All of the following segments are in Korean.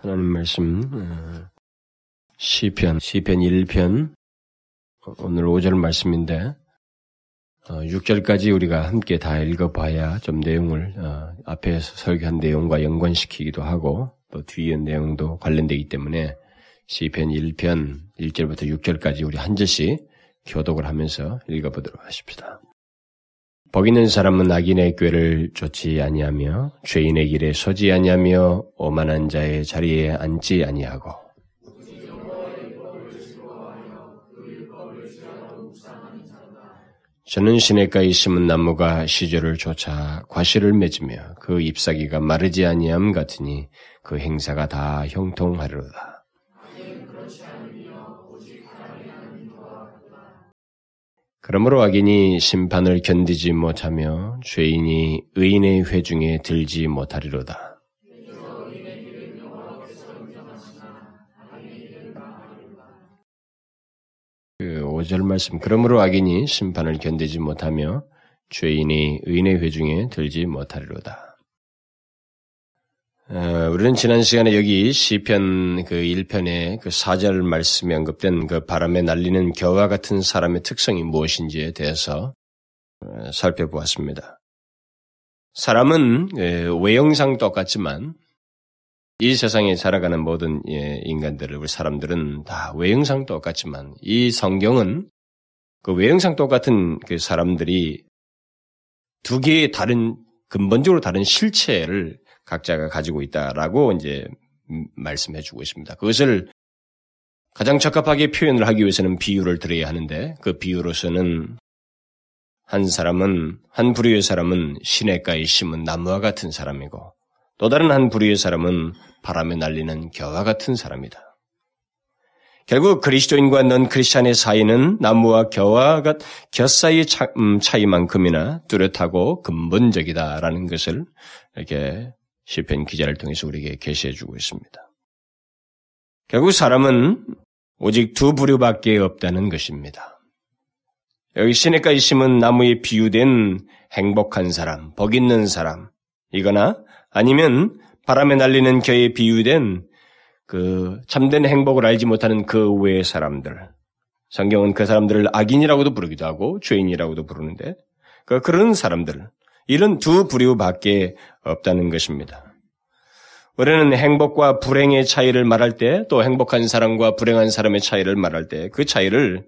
하나님 말씀 어, 시편 시편 1편 오늘 5절 말씀인데 6절까지 어, 우리가 함께 다 읽어봐야 좀 내용을 어, 앞에서 설교한 내용과 연관시키기도 하고 또 뒤에 내용도 관련되기 때문에 시편 1편 1절부터 6절까지 우리 한 절씩 교독을 하면서 읽어보도록 하십시다. 복 있는 사람은 악인의 꾀를 쫓지 아니하며 죄인의 길에 서지 아니하며 오만한 자의 자리에 앉지 아니하고 저는 시냇가에 심은 나무가 시절을 쫓아 과실을 맺으며 그 잎사귀가 마르지 아니함 같으니 그 행사가 다 형통하리로다. 그러므로 악인이 심판을 견디지 못하며 죄인이 의인의 회중에 들지 못하리로다. 그 5절 말씀. 그러므로 악인이 심판을 견디지 못하며 죄인이 의인의 회중에 들지 못하리로다. 어, 우리는 지난 시간에 여기 시편 그 1편의 그 4절 말씀에 언급된 그 바람에 날리는 겨와 같은 사람의 특성이 무엇인지에 대해서 어, 살펴보았습니다. 사람은 예, 외형상 똑같지만 이 세상에 살아가는 모든 예, 인간들을 우리 사람들은 다 외형상 똑같지만 이 성경은 그 외형상 똑같은 그 사람들이 두 개의 다른 근본적으로 다른 실체를 각자가 가지고 있다라고 이제 말씀해 주고 있습니다. 그것을 가장 적합하게 표현을 하기 위해서는 비유를 들어야 하는데 그 비유로서는 한 사람은 한 부류의 사람은 시냇가에 심은 나무와 같은 사람이고 또 다른 한 부류의 사람은 바람에 날리는 겨와 같은 사람이다. 결국 그리스도인과 넌 크리스찬의 사이는 나무와 겨와 곁 사이의 음, 차이만큼이나 뚜렷하고 근본적이다라는 것을 이렇게 시편 기자를 통해서 우리에게 계시해 주고 있습니다. 결국 사람은 오직 두 부류밖에 없다는 것입니다. 여기 시내가에 심은 나무에 비유된 행복한 사람, 복 있는 사람, 이거나 아니면 바람에 날리는 겨에 비유된 그 참된 행복을 알지 못하는 그 외의 사람들. 성경은 그 사람들을 악인이라고도 부르기도 하고 죄인이라고도 부르는데 그 그런 사람들 이런 두 부류밖에 없다는 것입니다. 우리는 행복과 불행의 차이를 말할 때, 또 행복한 사람과 불행한 사람의 차이를 말할 때, 그 차이를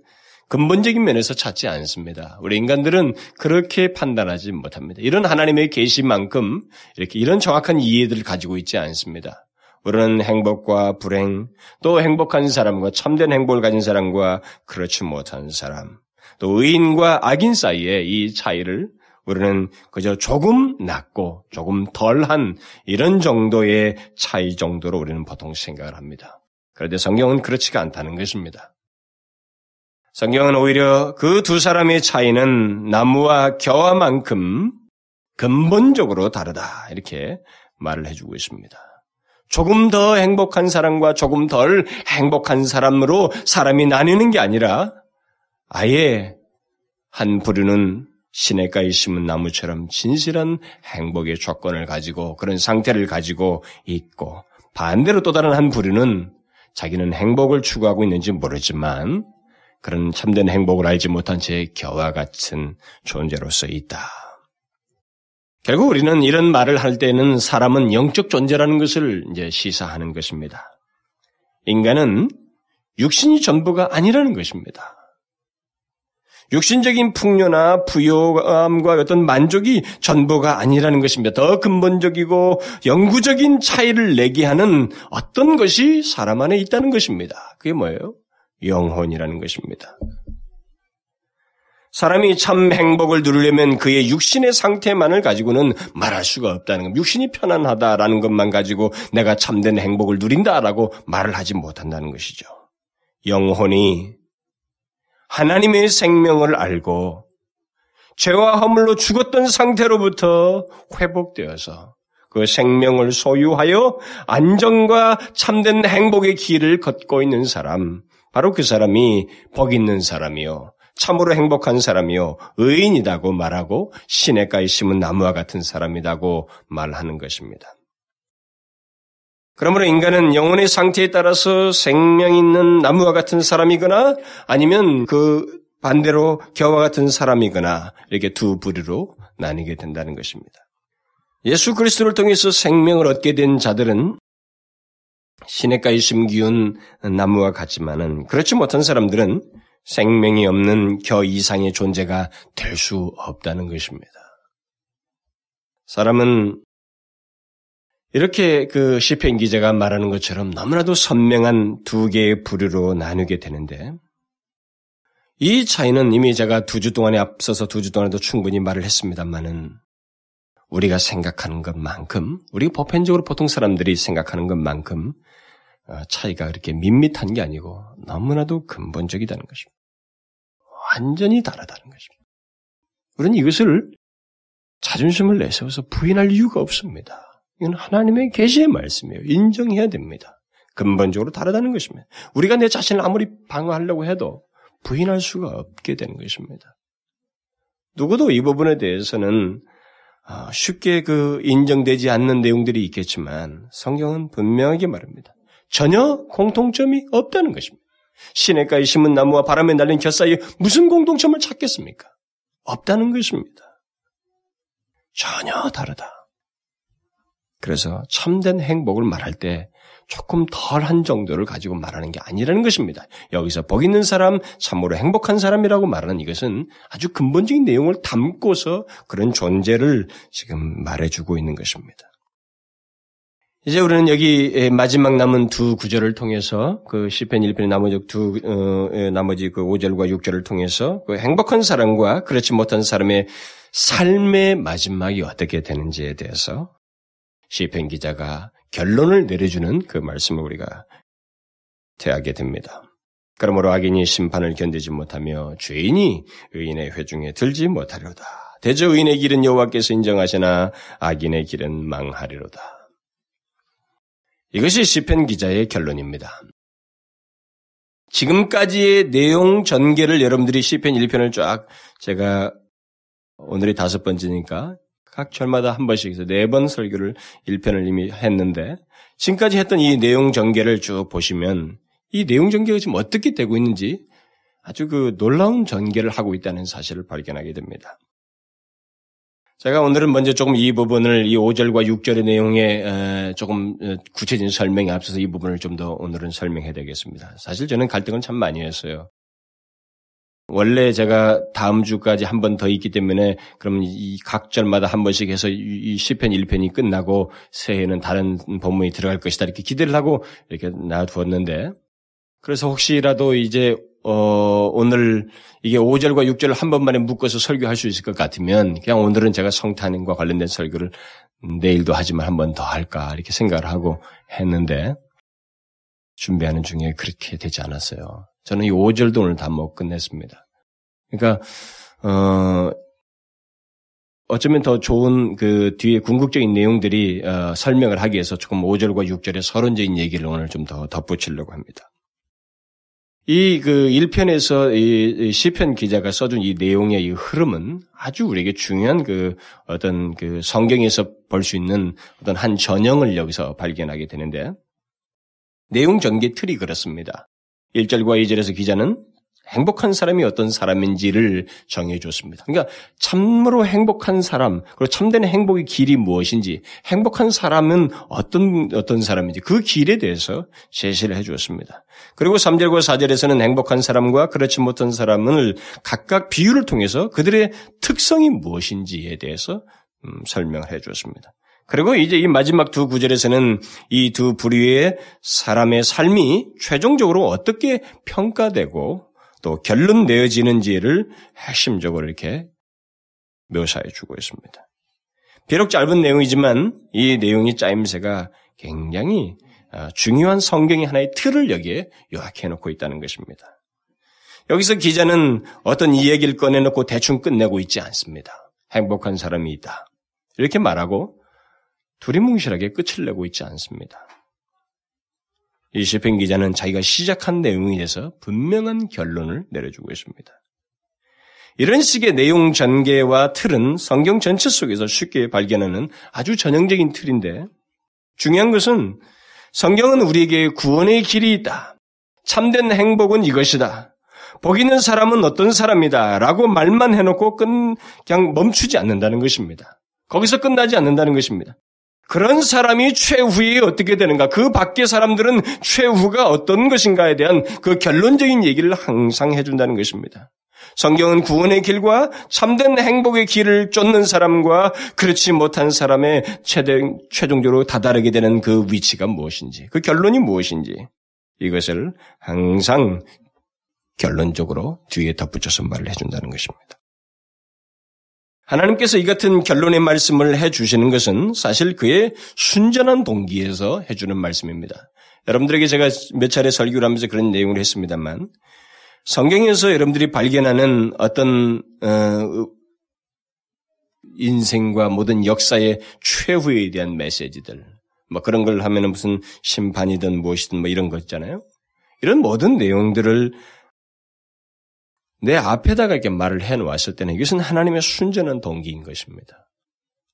근본적인 면에서 찾지 않습니다. 우리 인간들은 그렇게 판단하지 못합니다. 이런 하나님의 계시만큼 이렇게 이런 정확한 이해들을 가지고 있지 않습니다. 우리는 행복과 불행, 또 행복한 사람과 참된 행복을 가진 사람과 그렇지 못한 사람, 또 의인과 악인 사이에 이 차이를 우리는 그저 조금 낮고 조금 덜한 이런 정도의 차이 정도로 우리는 보통 생각을 합니다. 그런데 성경은 그렇지가 않다는 것입니다. 성경은 오히려 그 두 사람의 차이는 나무와 겨와만큼 근본적으로 다르다. 이렇게 말을 해주고 있습니다. 조금 더 행복한 사람과 조금 덜 행복한 사람으로 사람이 나뉘는 게 아니라 아예 한 부류는 시냇가에 심은 나무처럼 진실한 행복의 조건을 가지고 그런 상태를 가지고 있고 반대로 또 다른 한 부류는 자기는 행복을 추구하고 있는지 모르지만 그런 참된 행복을 알지 못한 채 겨와 같은 존재로서 있다. 결국 우리는 이런 말을 할 때는 사람은 영적 존재라는 것을 이제 시사하는 것입니다. 인간은 육신이 전부가 아니라는 것입니다. 육신적인 풍요나 부요함과 어떤 만족이 전부가 아니라는 것입니다. 더 근본적이고 영구적인 차이를 내게 하는 어떤 것이 사람 안에 있다는 것입니다. 그게 뭐예요? 영혼이라는 것입니다. 사람이 참 행복을 누리려면 그의 육신의 상태만을 가지고는 말할 수가 없다는 것. 육신이 편안하다라는 것만 가지고 내가 참된 행복을 누린다라고 말을 하지 못한다는 것이죠. 영혼이 하나님의 생명을 알고 죄와 허물로 죽었던 상태로부터 회복되어서 그 생명을 소유하여 안정과 참된 행복의 길을 걷고 있는 사람, 바로 그 사람이 복 있는 사람이요. 참으로 행복한 사람이요. 의인이라고 말하고 시냇가에 심은 나무와 같은 사람이라고 말하는 것입니다. 그러므로 인간은 영혼의 상태에 따라서 생명 있는 나무와 같은 사람이거나 아니면 그 반대로 겨와 같은 사람이거나 이렇게 두 부류로 나뉘게 된다는 것입니다. 예수 그리스도를 통해서 생명을 얻게 된 자들은 시냇가에 심기운 나무와 같지만은 그렇지 못한 사람들은 생명이 없는 겨 이상의 존재가 될 수 없다는 것입니다. 사람은 이렇게 그 시편 기자가 말하는 것처럼 너무나도 선명한 두 개의 부류로 나누게 되는데 이 차이는 이미 제가 두 주 동안에 앞서서 두 주 동안에도 충분히 말을 했습니다만은 우리가 생각하는 것만큼 우리 보편적으로 보통 사람들이 생각하는 것만큼 어, 차이가 그렇게 밋밋한 게 아니고 너무나도 근본적이다는 것입니다. 완전히 다르다는 것입니다. 우리는 이것을 자존심을 내세워서 부인할 이유가 없습니다. 이건 하나님의 계시의 말씀이에요. 인정해야 됩니다. 근본적으로 다르다는 것입니다. 우리가 내 자신을 아무리 방어하려고 해도 부인할 수가 없게 되는 것입니다. 누구도 이 부분에 대해서는 아, 쉽게 그 인정되지 않는 내용들이 있겠지만 성경은 분명하게 말합니다. 전혀 공통점이 없다는 것입니다. 시냇가에 심은 나무와 바람에 날린 겨 사이에 무슨 공통점을 찾겠습니까? 없다는 것입니다. 전혀 다르다. 그래서 참된 행복을 말할 때 조금 덜한 정도를 가지고 말하는 게 아니라는 것입니다. 여기서 복 있는 사람, 참으로 행복한 사람이라고 말하는 이것은 아주 근본적인 내용을 담고서 그런 존재를 지금 말해주고 있는 것입니다. 이제 우리는 여기 마지막 남은 두 구절을 통해서 그 시편 1편의 나머지 두 어, 나머지 그 5절과 6절을 통해서 그 행복한 사람과 그렇지 못한 사람의 삶의 마지막이 어떻게 되는지에 대해서 시편 기자가 결론을 내려주는 그 말씀을 우리가 대하게 됩니다. 그러므로 악인이 심판을 견디지 못하며 죄인이 의인의 회중에 들지 못하려다. 대저 의인의 길은 여호와께서 인정하시나 악인의 길은 망하리로다. 이것이 시편 기자의 결론입니다. 지금까지의 내용 전개를 여러분들이 시편 1편을 쫙 제가 오늘이 다섯 번째니까 각 절마다 한 번씩 해서 네 번 설교를 1편을 이미 했는데 지금까지 했던 이 내용 전개를 쭉 보시면 이 내용 전개가 지금 어떻게 되고 있는지 아주 그 놀라운 전개를 하고 있다는 사실을 발견하게 됩니다. 제가 오늘은 먼저 조금 이 부분을 이 5절과 6절의 내용에 조금 어, 구체적인 설명에 앞서서 이 부분을 좀 더 오늘은 설명해야 되겠습니다. 사실 저는 갈등을 참 많이 했어요. 원래 제가 다음 주까지 한 번 더 있기 때문에 그럼 이 각 절마다 한 번씩 해서 이 10편 1편이 끝나고 새해에는 다른 본문이 들어갈 것이다 이렇게 기대를 하고 이렇게 놔두었는데 그래서 혹시라도 이제 어, 오늘 이게 5절과 6절을 한 번만에 묶어서 설교할 수 있을 것 같으면 그냥 오늘은 제가 성탄과 관련된 설교를 내일도 하지만 한 번 더 할까 이렇게 생각을 하고 했는데 준비하는 중에 그렇게 되지 않았어요. 저는 이 5절도 오늘 다 못 끝냈습니다. 그러니까 어 어쩌면 더 좋은 그 뒤에 궁극적인 내용들이 어, 설명을 하기 위해서 조금 5절과 6절의 서론적인 얘기를 오늘 좀 더 덧붙이려고 합니다. 이 그 1편에서 이 시편 기자가 써준 이 내용의 이 흐름은 아주 우리에게 중요한 그 어떤 그 성경에서 볼 수 있는 어떤 한 전형을 여기서 발견하게 되는데 내용 전개 틀이 그렇습니다. 1절과 2절에서 기자는 행복한 사람이 어떤 사람인지를 정해 줬습니다. 그러니까 참으로 행복한 사람, 그리고 참된 행복의 길이 무엇인지, 행복한 사람은 어떤 어떤 사람인지 그 길에 대해서 제시를 해 주었습니다. 그리고 3절과 4절에서는 행복한 사람과 그렇지 못한 사람을 각각 비유를 통해서 그들의 특성이 무엇인지에 대해서 음, 설명을 해 주었습니다. 그리고 이제 이 마지막 두 구절에서는 이 두 부류의 사람의 삶이 최종적으로 어떻게 평가되고 또 결론 내어지는지를 핵심적으로 이렇게 묘사해 주고 있습니다. 비록 짧은 내용이지만 이 내용이 짜임새가 굉장히 어, 중요한 성경의 하나의 틀을 여기에 요약해 놓고 있다는 것입니다. 여기서 기자는 어떤 이야기를 꺼내놓고 대충 끝내고 있지 않습니다. 행복한 사람이 있다. 이렇게 말하고 두리뭉실하게 끝을 내고 있지 않습니다. 이 시편 기자는 자기가 시작한 내용에 대해서 분명한 결론을 내려주고 있습니다. 이런 식의 내용 전개와 틀은 성경 전체 속에서 쉽게 발견하는 아주 전형적인 틀인데 중요한 것은 성경은 우리에게 구원의 길이 있다. 참된 행복은 이것이다. 복 있는 사람은 어떤 사람이다. 라고 말만 해놓고 끝, 그냥 멈추지 않는다는 것입니다. 거기서 끝나지 않는다는 것입니다. 그런 사람이 최후에 어떻게 되는가, 그 밖의 사람들은 최후가 어떤 것인가에 대한 그 결론적인 얘기를 항상 해준다는 것입니다. 성경은 구원의 길과 참된 행복의 길을 쫓는 사람과 그렇지 못한 사람의 최대, 최종적으로 다다르게 되는 그 위치가 무엇인지, 그 결론이 무엇인지, 이것을 항상 결론적으로 뒤에 덧붙여서 말을 해준다는 것입니다. 하나님께서 이 같은 결론의 말씀을 해주시는 것은 사실 그의 순전한 동기에서 해주는 말씀입니다. 여러분들에게 제가 몇 차례 설교를 하면서 그런 내용을 했습니다만, 성경에서 여러분들이 발견하는 어떤 어, 인생과 모든 역사의 최후에 대한 메시지들, 뭐 그런 걸 하면은 무슨 심판이든 무엇이든 뭐 이런 거 있잖아요. 이런 모든 내용들을 내 앞에다가 이렇게 말을 해 놓았을 때는 이것은 하나님의 순전한 동기인 것입니다.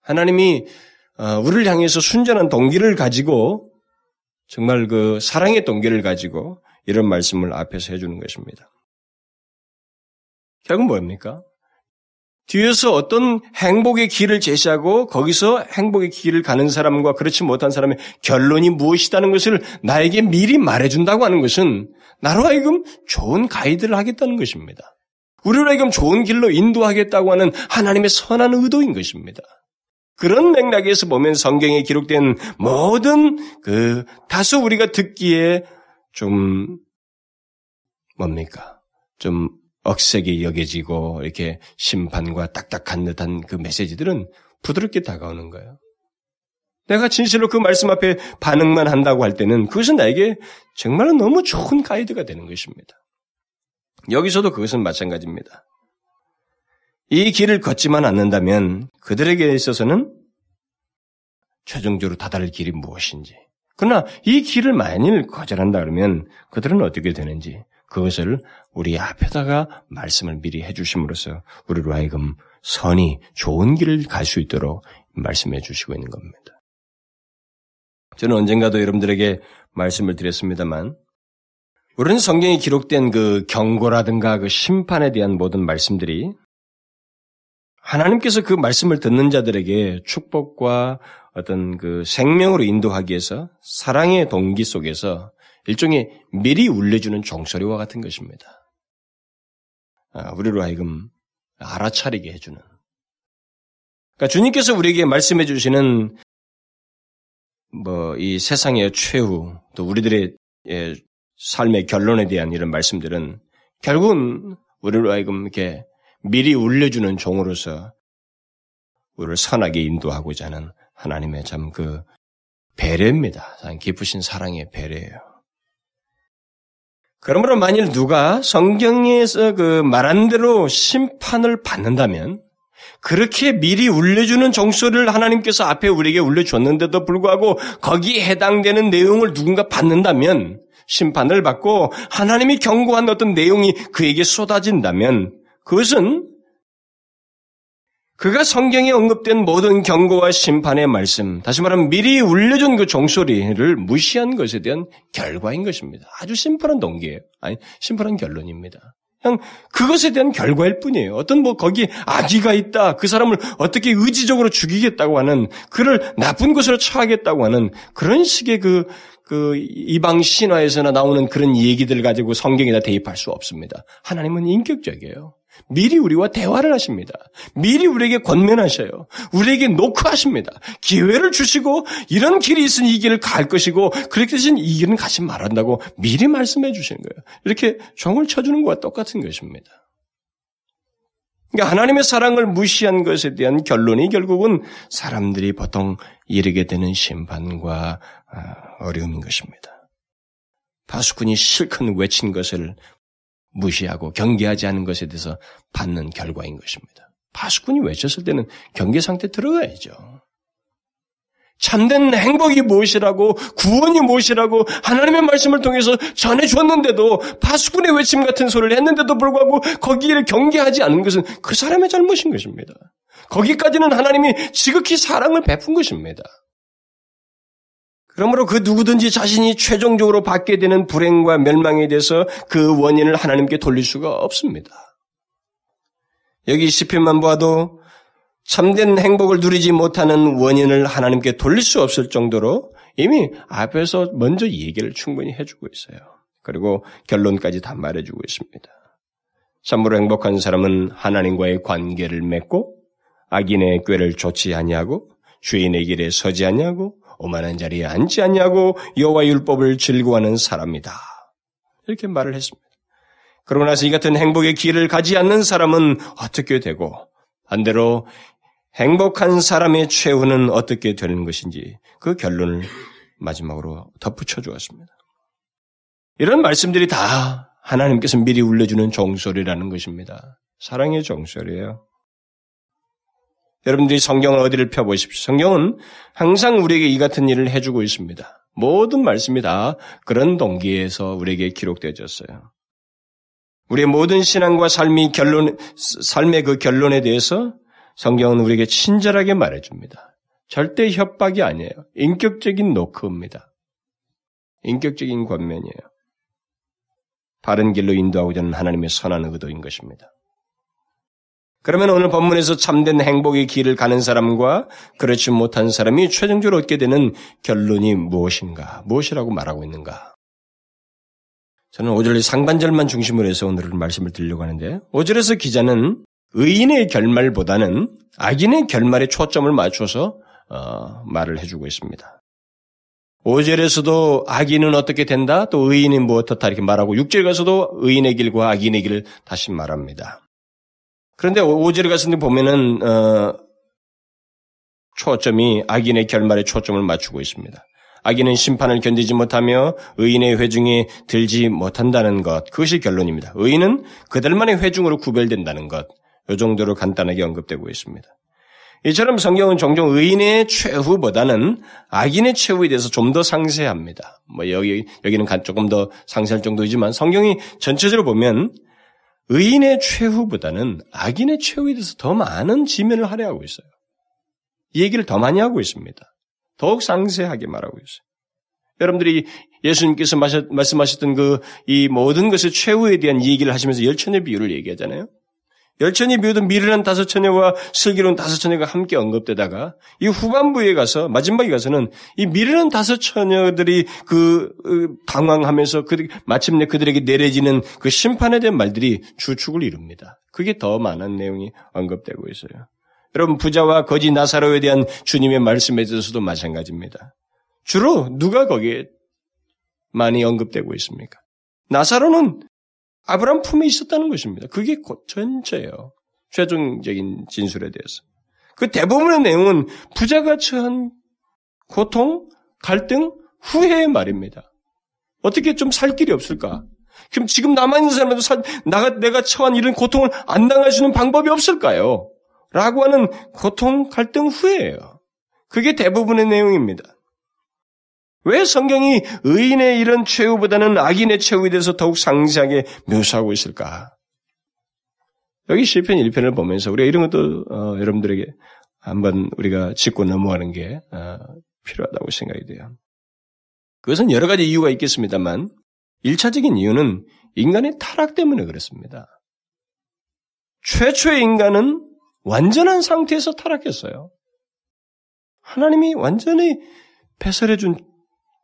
하나님이 어, 우리를 향해서 순전한 동기를 가지고 정말 그 사랑의 동기를 가지고 이런 말씀을 앞에서 해주는 것입니다. 결국 뭡니까? 뒤에서 어떤 행복의 길을 제시하고 거기서 행복의 길을 가는 사람과 그렇지 못한 사람의 결론이 무엇이다는 것을 나에게 미리 말해준다고 하는 것은 나로 하여금 좋은 가이드를 하겠다는 것입니다. 우리로 하여금 좋은 길로 인도하겠다고 하는 하나님의 선한 의도인 것입니다. 그런 맥락에서 보면 성경에 기록된 모든 그 다소 우리가 듣기에 좀 뭡니까? 좀 억세게 여겨지고 이렇게 심판과 딱딱한 듯한 그 메시지들은 부드럽게 다가오는 거예요. 내가 진실로 그 말씀 앞에 반응만 한다고 할 때는 그것은 나에게 정말 너무 좋은 가이드가 되는 것입니다. 여기서도 그것은 마찬가지입니다. 이 길을 걷지만 않는다면 그들에게 있어서는 최종적으로 다다를 길이 무엇인지. 그러나 이 길을 만일 거절한다 그러면 그들은 어떻게 되는지 그것을 우리 앞에다가 말씀을 미리 해주심으로써 우리로 하여금 선이 좋은 길을 갈 수 있도록 말씀해 주시고 있는 겁니다. 저는 언젠가도 여러분들에게 말씀을 드렸습니다만 우리는 성경에 기록된 그 경고라든가 그 심판에 대한 모든 말씀들이 하나님께서 그 말씀을 듣는 자들에게 축복과 어떤 그 생명으로 인도하기 위해서 사랑의 동기 속에서 일종의 미리 울려주는 종소리와 같은 것입니다. 아, 우리로 하여금 알아차리게 해주는. 그러니까 주님께서 우리에게 말씀해 주시는 뭐 이 세상의 최후 또 우리들의 예, 삶의 결론에 대한 이런 말씀들은 결국은 우리로 하여금 이렇게 미리 울려주는 종으로서 우리를 선하게 인도하고자 하는 하나님의 참 그 배려입니다. 참 깊으신 사랑의 배려예요. 그러므로 만일 누가 성경에서 그 말한 대로 심판을 받는다면 그렇게 미리 울려주는 종소리를 하나님께서 앞에 우리에게 울려줬는데도 불구하고 거기에 해당되는 내용을 누군가 받는다면 심판을 받고 하나님이 경고한 어떤 내용이 그에게 쏟아진다면 그것은 그가 성경에 언급된 모든 경고와 심판의 말씀, 다시 말하면 미리 울려준 그 종소리를 무시한 것에 대한 결과인 것입니다. 아주 심플한 동기예요. 아니, 심플한 결론입니다. 그냥 그것에 대한 결과일 뿐이에요. 어떤 뭐 거기 아기가 있다, 그 사람을 어떻게 의지적으로 죽이겠다고 하는, 그를 나쁜 곳으로 처하겠다고 하는 그런 식의 그, 그 이방 신화에서나 나오는 그런 얘기들 가지고 성경에다 대입할 수 없습니다. 하나님은 인격적이에요. 미리 우리와 대화를 하십니다. 미리 우리에게 권면하셔요. 우리에게 노크하십니다. 기회를 주시고 이런 길이 있으니 이 길을 갈 것이고 그렇게 되신 이 길은 가지 말한다고 미리 말씀해 주시는 거예요. 이렇게 종을 쳐주는 것과 똑같은 것입니다. 그러니까 하나님의 사랑을 무시한 것에 대한 결론이 결국은 사람들이 보통 이르게 되는 심판과 아, 어려움인 것입니다. 파수꾼이 실컷 외친 것을 무시하고 경계하지 않은 것에 대해서 받는 결과인 것입니다. 파수꾼이 외쳤을 때는 경계 상태 들어가야죠. 참된 행복이 무엇이라고 구원이 무엇이라고 하나님의 말씀을 통해서 전해 주었는데도 파수꾼의 외침 같은 소리를 했는데도 불구하고 거기를 경계하지 않은 것은 그 사람의 잘못인 것입니다. 거기까지는 하나님이 지극히 사랑을 베푼 것입니다. 그러므로 그 누구든지 자신이 최종적으로 받게 되는 불행과 멸망에 대해서 그 원인을 하나님께 돌릴 수가 없습니다. 여기 시편만 보아도 참된 행복을 누리지 못하는 원인을 하나님께 돌릴 수 없을 정도로 이미 앞에서 먼저 얘기를 충분히 해주고 있어요. 그리고 결론까지 다 말해주고 있습니다. 참으로 행복한 사람은 하나님과의 관계를 맺고 악인의 꾀를 좋지 아니하고 주인의 길에 서지 아니하고 오만한 자리에 앉지 아니하고 여호와 율법을 즐거워하는 사람이다. 이렇게 말을 했습니다. 그러고 나서 이 같은 행복의 길을 가지 않는 사람은 어떻게 되고 반대로 행복한 사람의 최후는 어떻게 되는 것인지 그 결론을 마지막으로 덧붙여 주었습니다. 이런 말씀들이 다 하나님께서 미리 울려주는 종소리라는 것입니다. 사랑의 종소리예요. 여러분들이 성경을 어디를 펴보십시오. 성경은 항상 우리에게 이 같은 일을 해주고 있습니다. 모든 말씀이 다 그런 동기에서 우리에게 기록되어졌어요. 우리의 모든 신앙과 삶이 결론, 삶의 그 결론에 대해서 성경은 우리에게 친절하게 말해줍니다. 절대 협박이 아니에요. 인격적인 노크입니다. 인격적인 권면이에요. 바른 길로 인도하고자 하는 하나님의 선한 의도인 것입니다. 그러면 오늘 본문에서 참된 행복의 길을 가는 사람과 그렇지 못한 사람이 최종적으로 얻게 되는 결론이 무엇인가? 무엇이라고 말하고 있는가? 저는 5절 상반절만 중심으로 해서 오늘 말씀을 드리려고 하는데 5절에서 기자는 의인의 결말보다는 악인의 결말에 초점을 맞춰서 어, 말을 해주고 있습니다. 5절에서도 악인은 어떻게 된다? 또 의인은 뭐 어떻다 이렇게 말하고 6절 가서도 의인의 길과 악인의 길을 다시 말합니다. 그런데 5절에 가서 보면은 어, 초점이 악인의 결말에 초점을 맞추고 있습니다. 악인은 심판을 견디지 못하며 의인의 회중에 들지 못한다는 것. 그것이 결론입니다. 의인은 그들만의 회중으로 구별된다는 것. 이 정도로 간단하게 언급되고 있습니다. 이처럼 성경은 종종 의인의 최후보다는 악인의 최후에 대해서 좀 더 상세합니다. 뭐 여기 여기는 조금 더 상세할 정도이지만 성경이 전체적으로 보면 의인의 최후보다는 악인의 최후에 대해서 더 많은 지면을 할애하고 있어요. 이 얘기를 더 많이 하고 있습니다. 더욱 상세하게 말하고 있어요. 여러분들이 예수님께서 말씀하셨던 그 이 모든 것의 최후에 대한 얘기를 하시면서 열천의 비유를 얘기하잖아요. 열천이 비유도 미르는 다섯 처녀와 슬기로운 다섯 처녀가 함께 언급되다가 이 후반부에 가서 마지막에 가서는 이 미르는 다섯 처녀들이 그 당황하면서 그 마침내 그들에게 내려지는 그 심판에 대한 말들이 주축을 이룹니다. 그게 더 많은 내용이 언급되고 있어요. 여러분 부자와 거지 나사로에 대한 주님의 말씀에 대해서도 마찬가지입니다. 주로 누가 거기에 많이 언급되고 있습니까? 나사로는 아브라함 품에 있었다는 것입니다. 그게 전체예요. 최종적인 진술에 대해서. 그 대부분의 내용은 부자가 처한 고통, 갈등, 후회의 말입니다. 어떻게 좀 살 길이 없을까? 그럼 지금 남아있는 사람도 사, 나가, 내가 처한 이런 고통을 안 당할 수 있는 방법이 없을까요? 라고 하는 고통, 갈등, 후회예요. 그게 대부분의 내용입니다. 왜 성경이 의인의 이런 최후보다는 악인의 최후에 대해서 더욱 상세하게 묘사하고 있을까? 여기 시편 1편을 보면서 우리가 이런 것도 어, 여러분들에게 한번 우리가 짚고 넘어가는 게 어, 필요하다고 생각이 돼요. 그것은 여러 가지 이유가 있겠습니다만 1차적인 이유는 인간의 타락 때문에 그렇습니다. 최초의 인간은 완전한 상태에서 타락했어요. 하나님이 완전히 배설해 준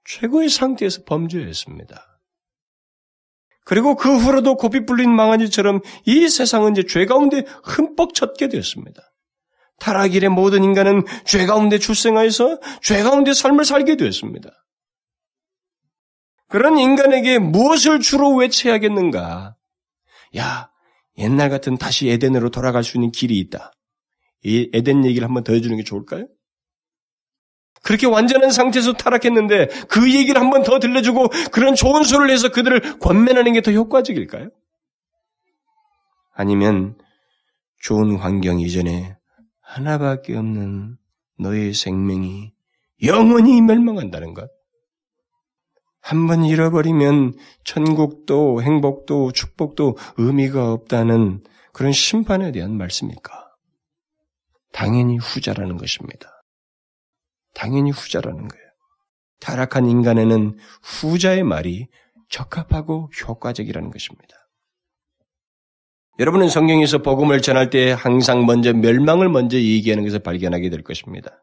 최고의 상태에서 범죄했습니다. 그리고 그 후로도 고삐 불린 망아지처럼 이 세상은 이제 죄 가운데 흠뻑 젖게 되었습니다. 타락 일의 모든 인간은 죄 가운데 출생하여서 죄 가운데 삶을 살게 되었습니다. 그런 인간에게 무엇을 주로 외쳐야겠는가? 야, 옛날 같은 다시 에덴으로 돌아갈 수 있는 길이 있다. 이 에덴 얘기를 한번 더 해주는 게 좋을까요? 그렇게 완전한 상태에서 타락했는데 그 얘기를 한 번 더 들려주고 그런 좋은 소리를 해서 그들을 권면하는 게 더 효과적일까요? 아니면 좋은 환경 이전에 하나밖에 없는 너의 생명이 영원히 멸망한다는 것. 한 번 잃어버리면 천국도 행복도 축복도 의미가 없다는 그런 심판에 대한 말씀일까? 당연히 후자라는 것입니다. 당연히 후자라는 거예요. 타락한 인간에는 후자의 말이 적합하고 효과적이라는 것입니다. 여러분은 성경에서 복음을 전할 때 항상 먼저 멸망을 먼저 얘기하는 것을 발견하게 될 것입니다.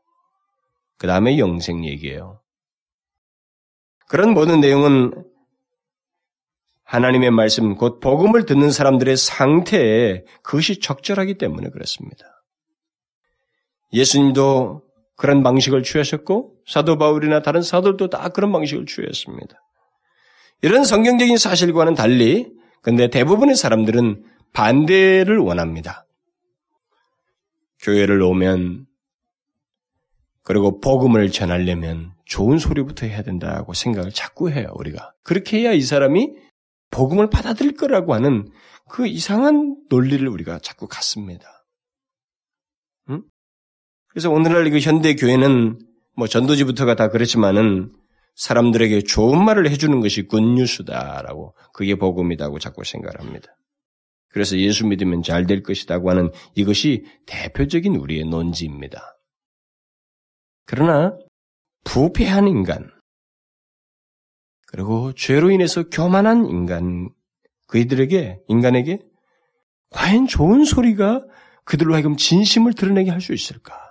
그 다음에 영생 얘기예요. 그런 모든 내용은 하나님의 말씀, 곧 복음을 듣는 사람들의 상태에 그것이 적절하기 때문에 그렇습니다. 예수님도 그런 방식을 취하셨고 사도 바울이나 다른 사도들도 다 그런 방식을 취했습니다. 이런 성경적인 사실과는 달리 근데 대부분의 사람들은 반대를 원합니다. 교회를 오면 그리고 복음을 전하려면 좋은 소리부터 해야 된다고 생각을 자꾸 해요, 우리가. 그렇게 해야 이 사람이 복음을 받아들일 거라고 하는 그 이상한 논리를 우리가 자꾸 갖습니다. 응? 그래서 오늘날 그 현대 교회는 뭐 전도지부터가 다 그렇지만은 사람들에게 좋은 말을 해주는 것이 굿뉴스다라고 그게 복음이다고 자꾸 생각을 합니다. 그래서 예수 믿으면 잘 될 것이다고 하는 이것이 대표적인 우리의 논지입니다. 그러나 부패한 인간, 그리고 죄로 인해서 교만한 인간, 그이들에게, 인간에게 과연 좋은 소리가 그들로 하여금 진심을 드러내게 할 수 있을까?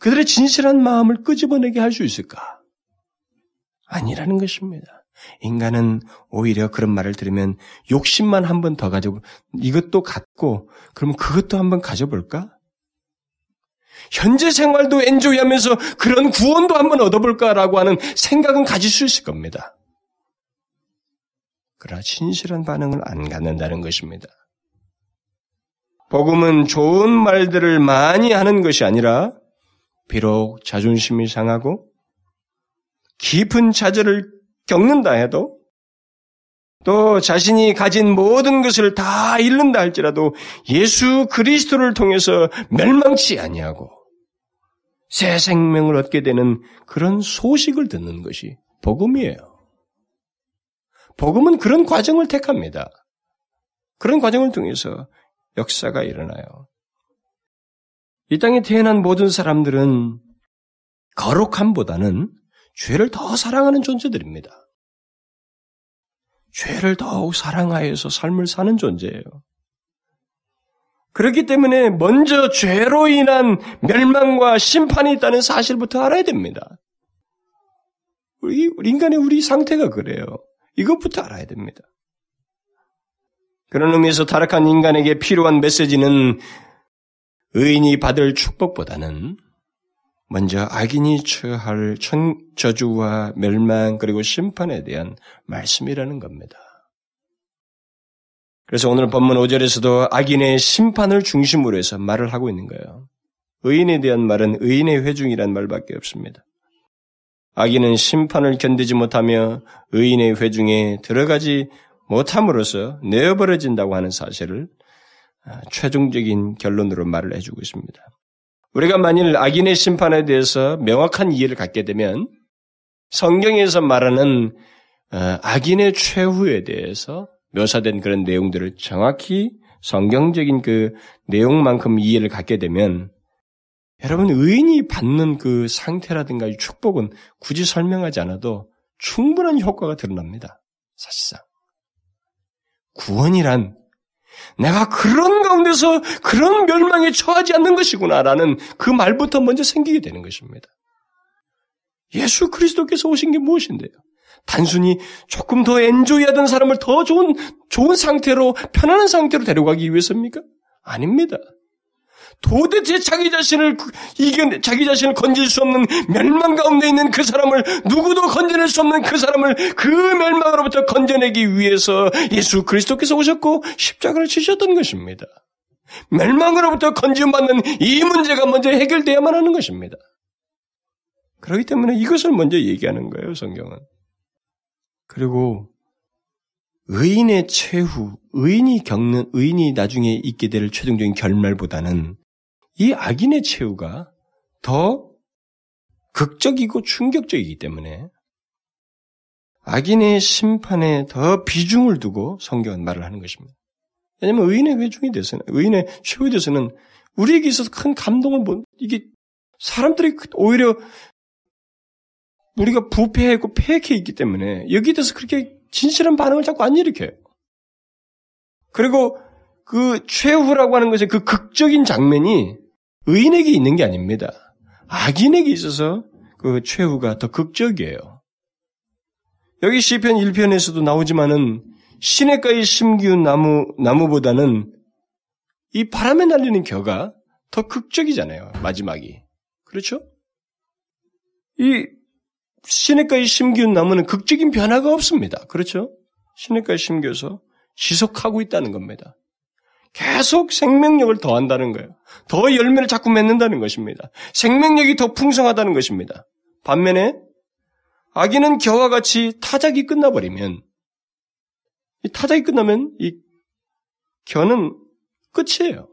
그들의 진실한 마음을 끄집어내게 할 수 있을까? 아니라는 것입니다. 인간은 오히려 그런 말을 들으면 욕심만 한 번 더 가지고 이것도 갖고 그럼 그것도 한번 가져볼까? 현재 생활도 엔조이하면서 그런 구원도 한번 얻어볼까라고 하는 생각은 가질 수 있을 겁니다. 그러나 진실한 반응을 안 갖는다는 것입니다. 복음은 좋은 말들을 많이 하는 것이 아니라 비록 자존심이 상하고 깊은 좌절을 겪는다 해도 또 자신이 가진 모든 것을 다 잃는다 할지라도 예수 그리스도를 통해서 멸망치 아니하고 새 생명을 얻게 되는 그런 소식을 듣는 것이 복음이에요. 복음은 그런 과정을 택합니다. 그런 과정을 통해서 역사가 일어나요. 이 땅에 태어난 모든 사람들은 거룩함보다는 죄를 더 사랑하는 존재들입니다. 죄를 더욱 사랑하여서 삶을 사는 존재예요. 그렇기 때문에 먼저 죄로 인한 멸망과 심판이 있다는 사실부터 알아야 됩니다. 우리, 인간의 우리 상태가 그래요. 이것부터 알아야 됩니다. 그런 의미에서 타락한 인간에게 필요한 메시지는 의인이 받을 축복보다는 먼저 악인이 처할 저주와 멸망 그리고 심판에 대한 말씀이라는 겁니다. 그래서 오늘 본문 5절에서도 악인의 심판을 중심으로 해서 말을 하고 있는 거예요. 의인에 대한 말은 의인의 회중이란 말밖에 없습니다. 악인은 심판을 견디지 못하며 의인의 회중에 들어가지 못함으로써 내어버려진다고 하는 사실을 아, 최종적인 결론으로 말을 해주고 있습니다. 우리가 만일 악인의 심판에 대해서 명확한 이해를 갖게 되면 성경에서 말하는 어, 악인의 최후에 대해서 묘사된 그런 내용들을 정확히 성경적인 그 내용만큼 이해를 갖게 되면 여러분 의인이 받는 그 상태라든가 축복은 굳이 설명하지 않아도 충분한 효과가 드러납니다. 사실상 구원이란 내가 그런 가운데서 그런 멸망에 처하지 않는 것이구나라는 그 말부터 먼저 생기게 되는 것입니다. 예수 그리스도께서 오신 게 무엇인데요? 단순히 조금 더 엔조이하던 사람을 더 좋은, 좋은 상태로, 편안한 상태로 데려가기 위해서입니까? 아닙니다. 도대체 자기 자신을 이겨 자기 자신을 건질 수 없는 멸망 가운데 있는 그 사람을 누구도 건져낼 수 없는 그 사람을 그 멸망으로부터 건져내기 위해서 예수 그리스도께서 오셨고 십자가를 치셨던 것입니다. 멸망으로부터 건지받는 이 문제가 먼저 해결돼야만 하는 것입니다. 그렇기 때문에 이것을 먼저 얘기하는 거예요, 성경은. 그리고 의인의 최후, 의인이 겪는, 의인이 나중에 있게 될 최종적인 결말보다는 이 악인의 최후가 더 극적이고 충격적이기 때문에 악인의 심판에 더 비중을 두고 성경은 말을 하는 것입니다. 왜냐하면 의인의 회중이 돼서는, 의인의 최후에 대해서는 우리에게 있어서 큰 감동을 본, 이게 사람들이 오히려 우리가 부패했고 폐역해 있기 때문에 여기에 대해서 그렇게 진실한 반응을 자꾸 안 일으켜요. 그리고 그 최후라고 하는 것의 그 극적인 장면이 의인에게 있는 게 아닙니다. 악인에게 있어서 그 최후가 더 극적이에요. 여기 시편 1편에서도 나오지만은 시냇가에 심기운 나무 나무보다는 이 바람에 날리는 겨가 더 극적이잖아요. 마지막이. 그렇죠? 이 시냇가에 심기운 나무는 극적인 변화가 없습니다. 그렇죠? 시냇가에 심겨서 지속하고 있다는 겁니다. 계속 생명력을 더한다는 거예요. 더 열매를 자꾸 맺는다는 것입니다. 생명력이 더 풍성하다는 것입니다. 반면에 아기는 겨와 같이 타작이 끝나버리면 이 타작이 끝나면 이 겨는 끝이에요.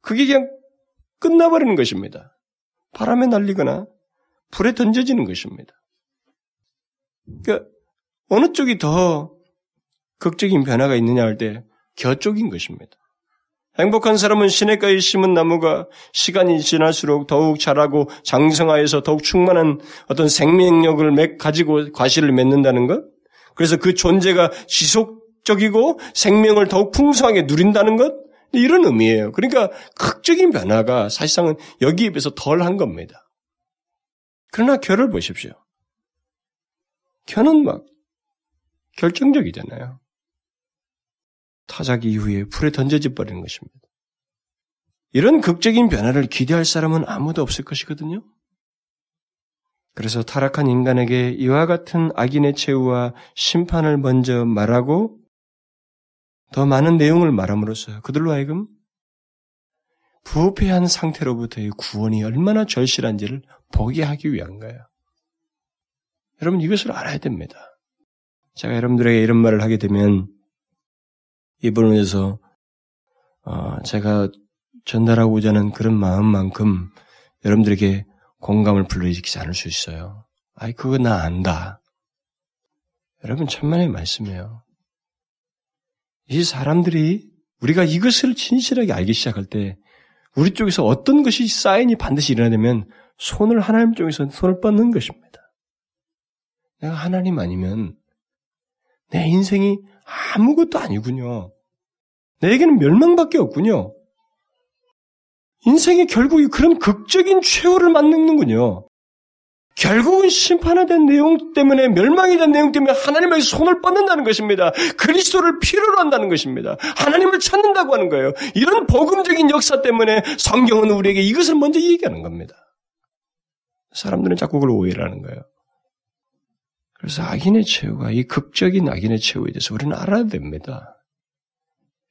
그게 그냥 끝나버리는 것입니다. 바람에 날리거나 불에 던져지는 것입니다. 그러니까 어느 쪽이 더 극적인 변화가 있느냐 할 때 겨쪽인 것입니다. 행복한 사람은 시냇가에 심은 나무가 시간이 지날수록 더욱 자라고 장성하여서 더욱 충만한 어떤 생명력을 가지고 과실을 맺는다는 것. 그래서 그 존재가 지속적이고 생명을 더욱 풍성하게 누린다는 것. 이런 의미예요. 그러니까 극적인 변화가 사실상은 여기에 비해서 덜 한 겁니다. 그러나 결을 보십시오. 결은 막 결정적이잖아요. 타작 이후에 불에 던져져 버리는 것입니다. 이런 극적인 변화를 기대할 사람은 아무도 없을 것이거든요. 그래서 타락한 인간에게 이와 같은 악인의 최후와 심판을 먼저 말하고 더 많은 내용을 말함으로써 그들로 하여금 부패한 상태로부터의 구원이 얼마나 절실한지를 보게 하기 위한 거예요. 여러분 이것을 알아야 됩니다. 제가 여러분들에게 이런 말을 하게 되면 이 부분에서 어, 제가 전달하고자 하는 그런 마음만큼 여러분들에게 공감을 불러일으키지 않을 수 있어요. 아이 그거 나 안다. 여러분 천만의 말씀이에요. 이 사람들이 우리가 이것을 진실하게 알기 시작할 때 우리 쪽에서 어떤 것이 사인이 반드시 일어나면 손을 하나님 쪽에서 손을 뻗는 것입니다. 내가 하나님 아니면 내 인생이 아무것도 아니군요. 내게는 멸망밖에 없군요. 인생이 결국 그런 극적인 최후를 만드는군요. 결국은 심판에 대한 내용 때문에 멸망에 대한 내용 때문에 하나님에게 손을 뻗는다는 것입니다. 그리스도를 필요로 한다는 것입니다. 하나님을 찾는다고 하는 거예요. 이런 복음적인 역사 때문에 성경은 우리에게 이것을 먼저 얘기하는 겁니다. 사람들은 자꾸 그걸 오해를 하는 거예요. 그래서 악인의 최후가 이 극적인 악인의 최후에 대해서 우리는 알아야 됩니다.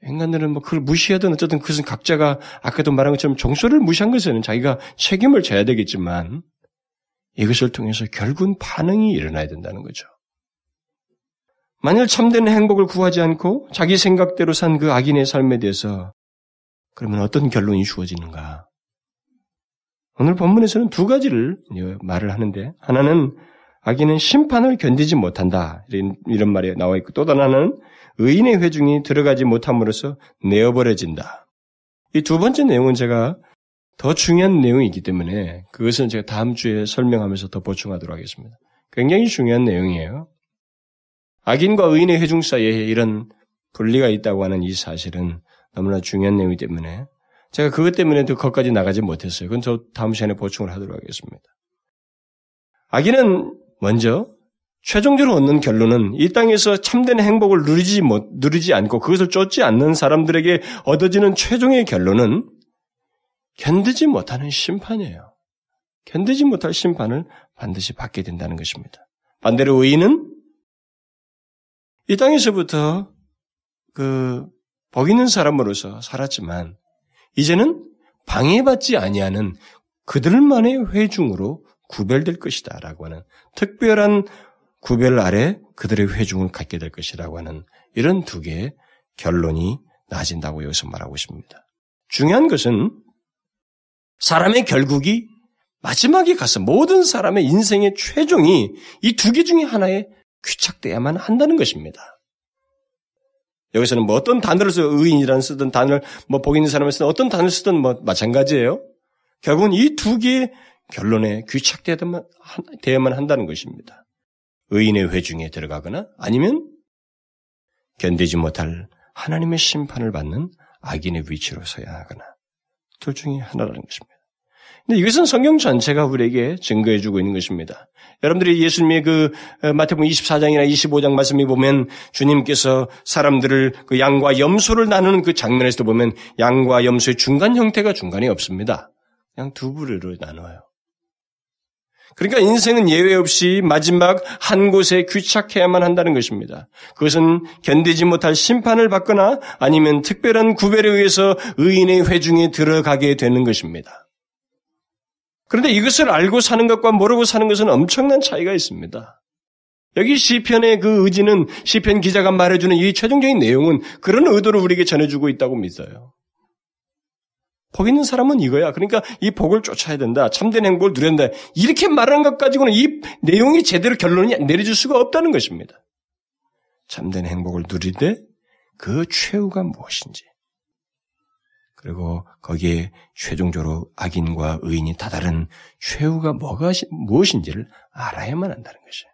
인간들은 뭐 그걸 무시하든 어쨌든 그것은 각자가 아까도 말한 것처럼 종소를 무시한 것에는 자기가 책임을 져야 되겠지만 이것을 통해서 결국은 반응이 일어나야 된다는 거죠. 만일 참된 행복을 구하지 않고 자기 생각대로 산 그 악인의 삶에 대해서 그러면 어떤 결론이 주어지는가? 오늘 본문에서는 두 가지를 말을 하는데 하나는 악인은 심판을 견디지 못한다 이런, 말이 나와 있고 또 하나는 의인의 회중이 들어가지 못함으로써 내어버려진다. 이 두 번째 내용은 제가 더 중요한 내용이기 때문에 그것은 제가 다음 주에 설명하면서 더 보충하도록 하겠습니다. 굉장히 중요한 내용이에요. 악인과 의인의 회중 사이에 이런 분리가 있다고 하는 이 사실은 너무나 중요한 내용이기 때문에 제가 그것 때문에도 거기까지 나가지 못했어요. 그건 저 다음 시간에 보충을 하도록 하겠습니다. 악인은 먼저 최종적으로 얻는 결론은 이 땅에서 참된 행복을 누리지 못, 누리지 않고 그것을 쫓지 않는 사람들에게 얻어지는 최종의 결론은 견디지 못하는 심판이에요. 견디지 못할 심판을 반드시 받게 된다는 것입니다. 반대로 의인은 이 땅에서부터 그, 복 있는 사람으로서 살았지만, 이제는 방해받지 아니하는 그들만의 회중으로 구별될 것이다. 라고 하는 특별한 구별 아래 그들의 회중을 갖게 될 것이라고 하는 이런 두 개의 결론이 나진다고 여기서 말하고 있습니다. 중요한 것은 사람의 결국이 마지막에 가서 모든 사람의 인생의 최종이 이 두 개 중에 하나에 귀착돼야만 한다는 것입니다. 여기서는 뭐 어떤 단어를 써 의인이라는 쓰든 단어를 뭐복 있는 사람을 쓰든 어떤 단어를 쓰든 뭐 마찬가지예요. 결국은 이 두 개의 결론에 귀착되어야만 한다는 것입니다. 의인의 회중에 들어가거나 아니면 견디지 못할 하나님의 심판을 받는 악인의 위치로 서야 하거나 둘 중에 하나라는 것입니다. 근데 이것은 성경 전체가 우리에게 증거해 주고 있는 것입니다. 여러분들이 예수님의 그 어, 마태복음 24장이나 25장 말씀이 보면 주님께서 사람들을 그 양과 염소를 나누는 그 장면에서도 보면 양과 염소의 중간 형태가 중간에 없습니다. 그냥 두 부류로 나눠요. 그러니까 인생은 예외 없이 마지막 한 곳에 귀착해야만 한다는 것입니다. 그것은 견디지 못할 심판을 받거나 아니면 특별한 구별에 의해서 의인의 회중에 들어가게 되는 것입니다. 그런데 이것을 알고 사는 것과 모르고 사는 것은 엄청난 차이가 있습니다. 여기 시편의 그 의지는 시편 기자가 말해주는 이 최종적인 내용은 그런 의도를 우리에게 전해주고 있다고 믿어요. 복 있는 사람은 이거야. 그러니까 이 복을 쫓아야 된다. 참된 행복을 된다. 이렇게 말하는 것 가지고는 이 내용이 제대로 결론이 내려질 수가 없다는 것입니다. 참된 행복을 누리되 그 최후가 무엇인지 그리고 거기에 최종적으로 악인과 의인이 다다른 최후가 뭐가 무엇인지를 알아야만 한다는 것이에요.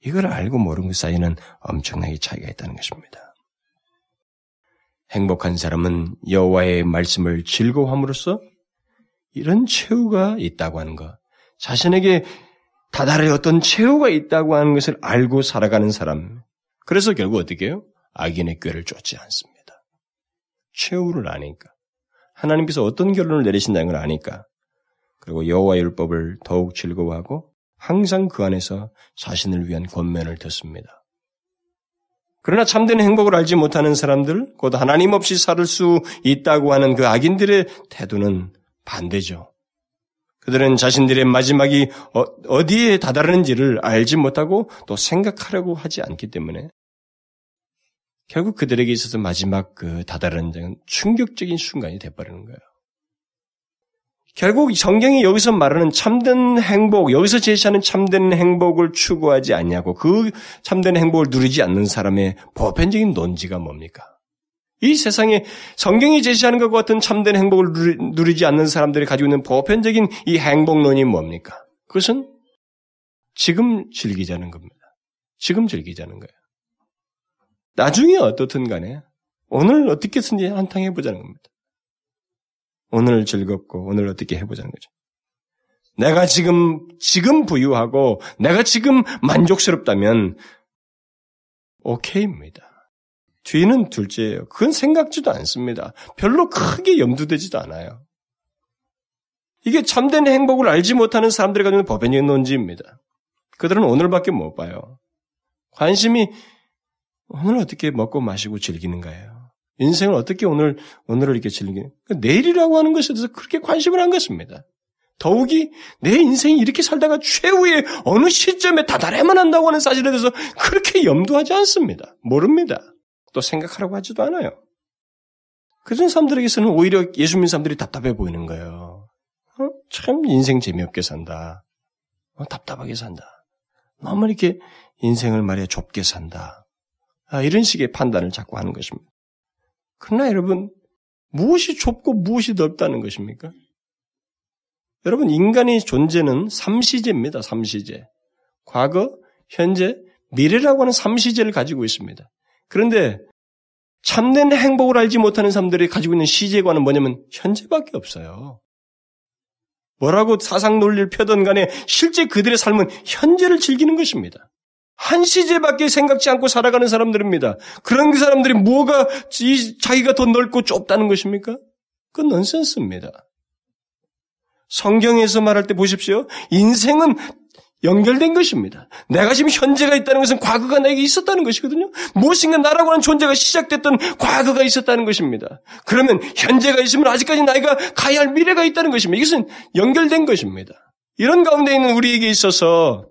이걸 알고 모르는 것 사이에는 엄청나게 차이가 있다는 것입니다. 행복한 사람은 여호와의 말씀을 즐거워함으로써 이런 최후가 있다고 하는 것, 자신에게 다달의 어떤 최후가 있다고 하는 것을 알고 살아가는 사람. 그래서 결국 어떻게 해요? 악인의 꾀를 쫓지 않습니다. 최후를 아니까. 하나님께서 어떤 결론을 내리신다는 걸 아니까. 그리고 여호와 율법을 더욱 즐거워하고 항상 그 안에서 자신을 위한 권면을 듣습니다. 그러나 참된 행복을 알지 못하는 사람들, 곧 하나님 없이 살 수 있다고 하는 그 악인들의 태도는 반대죠. 그들은 자신들의 마지막이 어, 디에 다다르는지를 알지 못하고 또 생각하려고 하지 않기 때문에 결국 그들에게 있어서 마지막 그 다다른 충격적인 순간이 돼버리는 거예요. 결국 성경이 여기서 말하는 참된 행복, 여기서 제시하는 참된 행복을 추구하지 않냐고 그 참된 행복을 누리지 않는 사람의 보편적인 논지가 뭡니까? 이 세상에 성경이 제시하는 것과 같은 참된 행복을 누리지 않는 사람들이 가지고 있는 보편적인 이 행복론이 뭡니까? 그것은 지금 즐기자는 겁니다. 지금 즐기자는 거예요. 나중에 어떻든 간에 오늘 어떻게 든지 한탕 해보자는 겁니다. 오늘 즐겁고 오늘 어떻게 해보자는 거죠. 내가 지금 지금 부유하고 내가 지금 만족스럽다면 오케이입니다. 뒤는 둘째예요. 그건 생각지도 않습니다. 별로 크게 염두되지도 않아요. 이게 참된 행복을 알지 못하는 사람들이 가지고 있는 법연적인 논지입니다. 그들은 오늘밖에 못 봐요. 관심이 오늘 어떻게 먹고 마시고 즐기는 가요? 인생을 어떻게 오늘, 오늘을 이렇게 즐기는, 그러니까 내일이라고 하는 것에 대해서 그렇게 관심을 한 것입니다. 더욱이 내 인생이 이렇게 살다가 최후의 어느 시점에 다다래만 한다고 하는 사실에 대해서 그렇게 염두하지 않습니다. 모릅니다. 또 생각하라고 하지도 않아요. 그런 사람들에게서는 오히려 예수 믿는 사람들이 답답해 보이는 거예요. 어? 참 인생 재미없게 산다. 어, 답답하게 산다. 너무 이렇게 인생을 말이야 좁게 산다. 아, 이런 식의 판단을 자꾸 하는 것입니다. 그러나 여러분, 무엇이 좁고 무엇이 넓다는 것입니까? 여러분, 인간의 존재는 삼시제입니다. 삼시제. 과거, 현재, 미래라고 하는 삼시제를 가지고 있습니다. 그런데 참된 행복을 알지 못하는 사람들이 가지고 있는 시제관은 뭐냐면 현재밖에 없어요. 뭐라고 사상 논리를 펴던 간에 실제 그들의 삶은 현재를 즐기는 것입니다. 한 시제밖에 생각지 않고 살아가는 사람들입니다. 그런 그 사람들이 뭐가 자기가 더 넓고 좁다는 것입니까? 그건 넌센스입니다. 성경에서 말할 때 보십시오. 인생은 연결된 것입니다. 내가 지금 현재가 있다는 것은 과거가 나에게 있었다는 것이거든요. 무엇인가 나라고 하는 존재가 시작됐던 과거가 있었다는 것입니다. 그러면 현재가 있으면 아직까지 나이가 가야 할 미래가 있다는 것입니다. 이것은 연결된 것입니다. 이런 가운데 있는 우리에게 있어서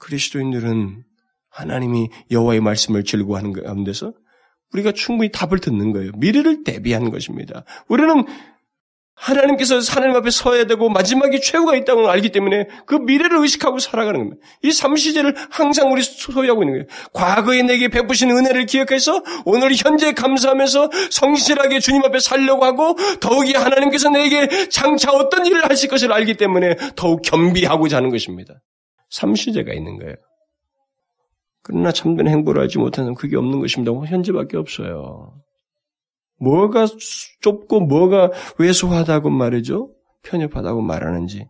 그리스도인들은 하나님이 여호와의 말씀을 즐거워하는 가운데서 우리가 충분히 답을 듣는 거예요. 미래를 대비하는 것입니다. 우리는 하나님께서 하나님 앞에 서야 되고 마지막에 최후가 있다고 알기 때문에 그 미래를 의식하고 살아가는 겁니다. 이 삼시제를 항상 우리 소유하고 있는 거예요. 과거에 내게 베푸신 은혜를 기억해서 오늘 현재 감사하면서 성실하게 주님 앞에 살려고 하고 더욱이 하나님께서 내게 장차 어떤 일을 하실 것을 알기 때문에 더욱 겸비하고자 하는 것입니다. 삼시제가 있는 거예요. 그러나 참된 행보를 하지 못하는 그게 없는 것입니다. 현재밖에 없어요. 뭐가 좁고 뭐가 왜소하다고 말이죠? 편협하다고 말하는지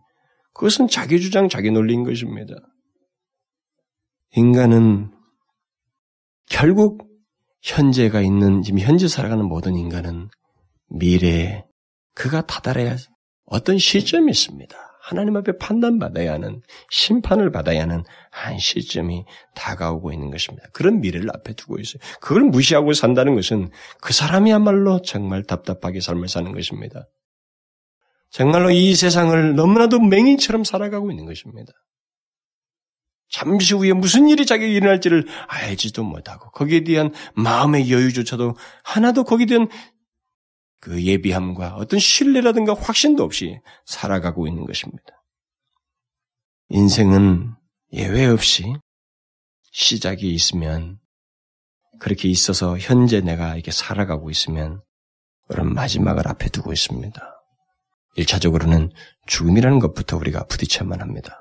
그것은 자기 주장, 자기 논리인 것입니다. 인간은 결국 현재가 있는 지금 현재 살아가는 모든 인간은 미래에 그가 다다라야 어떤 시점이 있습니다. 하나님 앞에 판단받아야 하는 심판을 받아야 하는 한 시점이 다가오고 있는 것입니다. 그런 미래를 앞에 두고 있어요. 그걸 무시하고 산다는 것은 그 사람이야말로 정말 답답하게 삶을 사는 것입니다. 정말로 이 세상을 너무나도 맹인처럼 살아가고 있는 것입니다. 잠시 후에 무슨 일이 자기에게 일어날지를 알지도 못하고 거기에 대한 마음의 여유조차도 하나도 거기에 대한 그 예비함과 어떤 신뢰라든가 확신도 없이 살아가고 있는 것입니다. 인생은 예외 없이 시작이 있으면 그렇게 있어서 현재 내가 이렇게 살아가고 있으면 그런 마지막을 앞에 두고 있습니다. 1차적으로는 죽음이라는 것부터 우리가 부딪혀야만 합니다.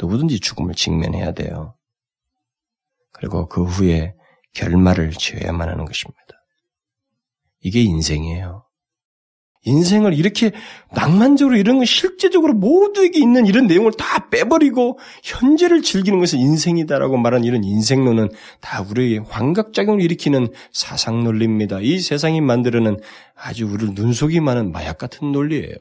누구든지 죽음을 직면해야 돼요. 그리고 그 후에 결말을 지어야만 하는 것입니다. 이게 인생이에요. 인생을 이렇게 낭만적으로 이런 건 실제적으로 모두에게 있는 이런 내용을 다 빼버리고 현재를 즐기는 것은 인생이다라고 말하는 이런 인생론은 다 우리에게 환각작용을 일으키는 사상 논리입니다. 이 세상이 만들어낸 아주 우리를 눈속이 많은 마약 같은 논리예요.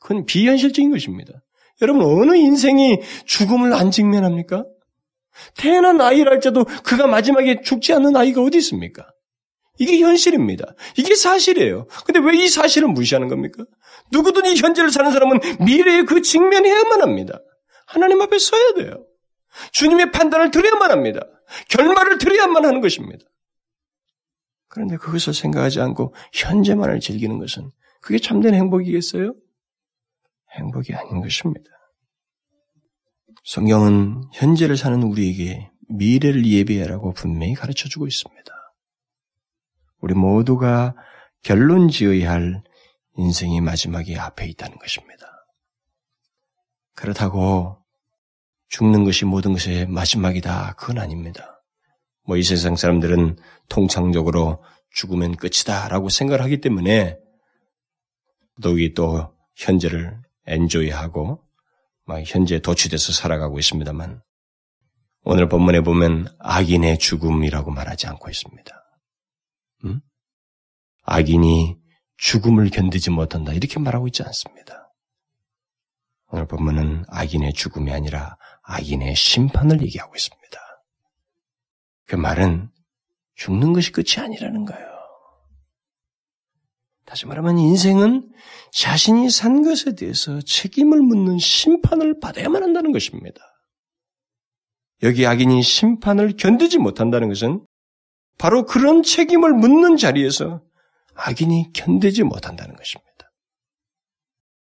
그건 비현실적인 것입니다. 여러분 어느 인생이 죽음을 안 직면합니까? 태어난 아이를 할때도 그가 마지막에 죽지 않는 아이가 어디 있습니까? 이게 현실입니다. 이게 사실이에요. 근데 왜 이 사실을 무시하는 겁니까? 누구든 지 현재를 사는 사람은 미래에 그 직면해야만 합니다. 하나님 앞에 서야 돼요. 주님의 판단을 드려야만 합니다. 결말을 드려야만 하는 것입니다. 그런데 그것을 생각하지 않고 현재만을 즐기는 것은 그게 참된 행복이겠어요? 행복이 아닌 것입니다. 성경은 현재를 사는 우리에게 미래를 예배하라고 분명히 가르쳐 주고 있습니다. 우리 모두가 결론 지어야 할 인생의 마지막이 앞에 있다는 것입니다. 그렇다고 죽는 것이 모든 것의 마지막이다. 그건 아닙니다. 뭐 이 세상 사람들은 통상적으로 죽으면 끝이다 라고 생각을 하기 때문에 더욱이 또 현재를 엔조이하고 막 현재에 도취돼서 살아가고 있습니다만 오늘 본문에 보면 악인의 죽음이라고 말하지 않고 있습니다. 음? 악인이 죽음을 견디지 못한다. 이렇게 말하고 있지 않습니다. 오늘 본문은 악인의 죽음이 아니라 악인의 심판을 얘기하고 있습니다. 그 말은 죽는 것이 끝이 아니라는 거예요. 다시 말하면 인생은 자신이 산 것에 대해서 책임을 묻는 심판을 받아야만 한다는 것입니다. 여기 악인이 심판을 견디지 못한다는 것은 바로 그런 책임을 묻는 자리에서 악인이 견디지 못한다는 것입니다.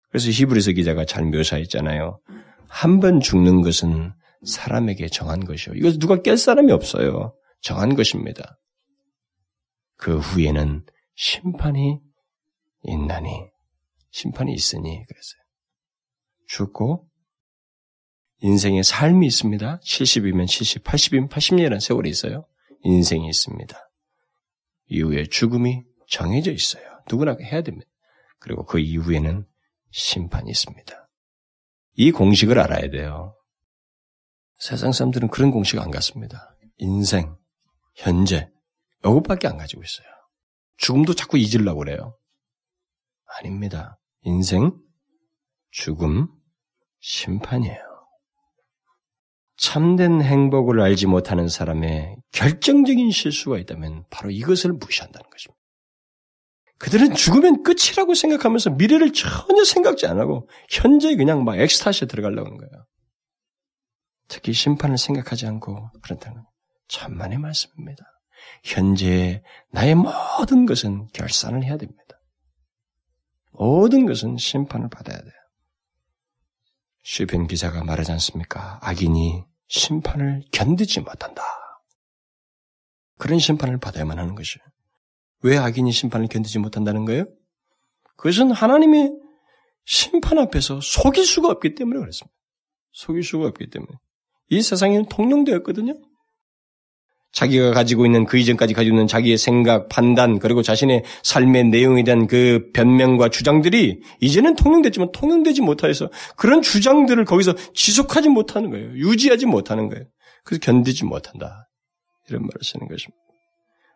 그래서 히브리서 기자가 잘 묘사했잖아요. 한 번 죽는 것은 사람에게 정한 것이요. 이것 누가 깰 사람이 없어요. 정한 것입니다. 그 후에는 심판이 있나니, 심판이 있으니, 그랬어요. 죽고, 인생의 삶이 있습니다. 70이면 70, 80이면 80년이라는 세월이 있어요. 인생이 있습니다. 이후에 죽음이 정해져 있어요. 누구나 해야 됩니다. 그리고 그 이후에는 심판이 있습니다. 이 공식을 알아야 돼요. 세상 사람들은 그런 공식 안 갖습니다. 인생, 현재, 이것밖에 안 가지고 있어요. 죽음도 자꾸 잊으려고 그래요. 아닙니다. 인생, 죽음, 심판이에요. 참된 행복을 알지 못하는 사람의 결정적인 실수가 있다면 바로 이것을 무시한다는 것입니다. 그들은 죽으면 끝이라고 생각하면서 미래를 전혀 생각지 안 하고 현재 그냥 막 엑스타시에 들어가려고 하는 거예요. 특히 심판을 생각하지 않고 그렇다는 천만의 말씀입니다. 현재 나의 모든 것은 결산을 해야 됩니다. 모든 것은 심판을 받아야 돼요. 시편 기자가 말하지 않습니까? 악인이 심판을 견디지 못한다. 그런 심판을 받아야만 하는 것이에요. 왜 악인이 심판을 견디지 못한다는 거예요? 그것은 하나님의 심판 앞에서 속일 수가 없기 때문에 그렇습니다. 속일 수가 없기 때문에. 이 세상에는 통용되었거든요. 자기가 가지고 있는 그 이전까지 가지고 있는 자기의 생각, 판단, 그리고 자신의 삶의 내용에 대한 그 변명과 주장들이 이제는 통용됐지만 통용되지 못해서 그런 주장들을 거기서 지속하지 못하는 거예요. 유지하지 못하는 거예요. 그래서 견디지 못한다. 이런 말을 쓰는 것입니다.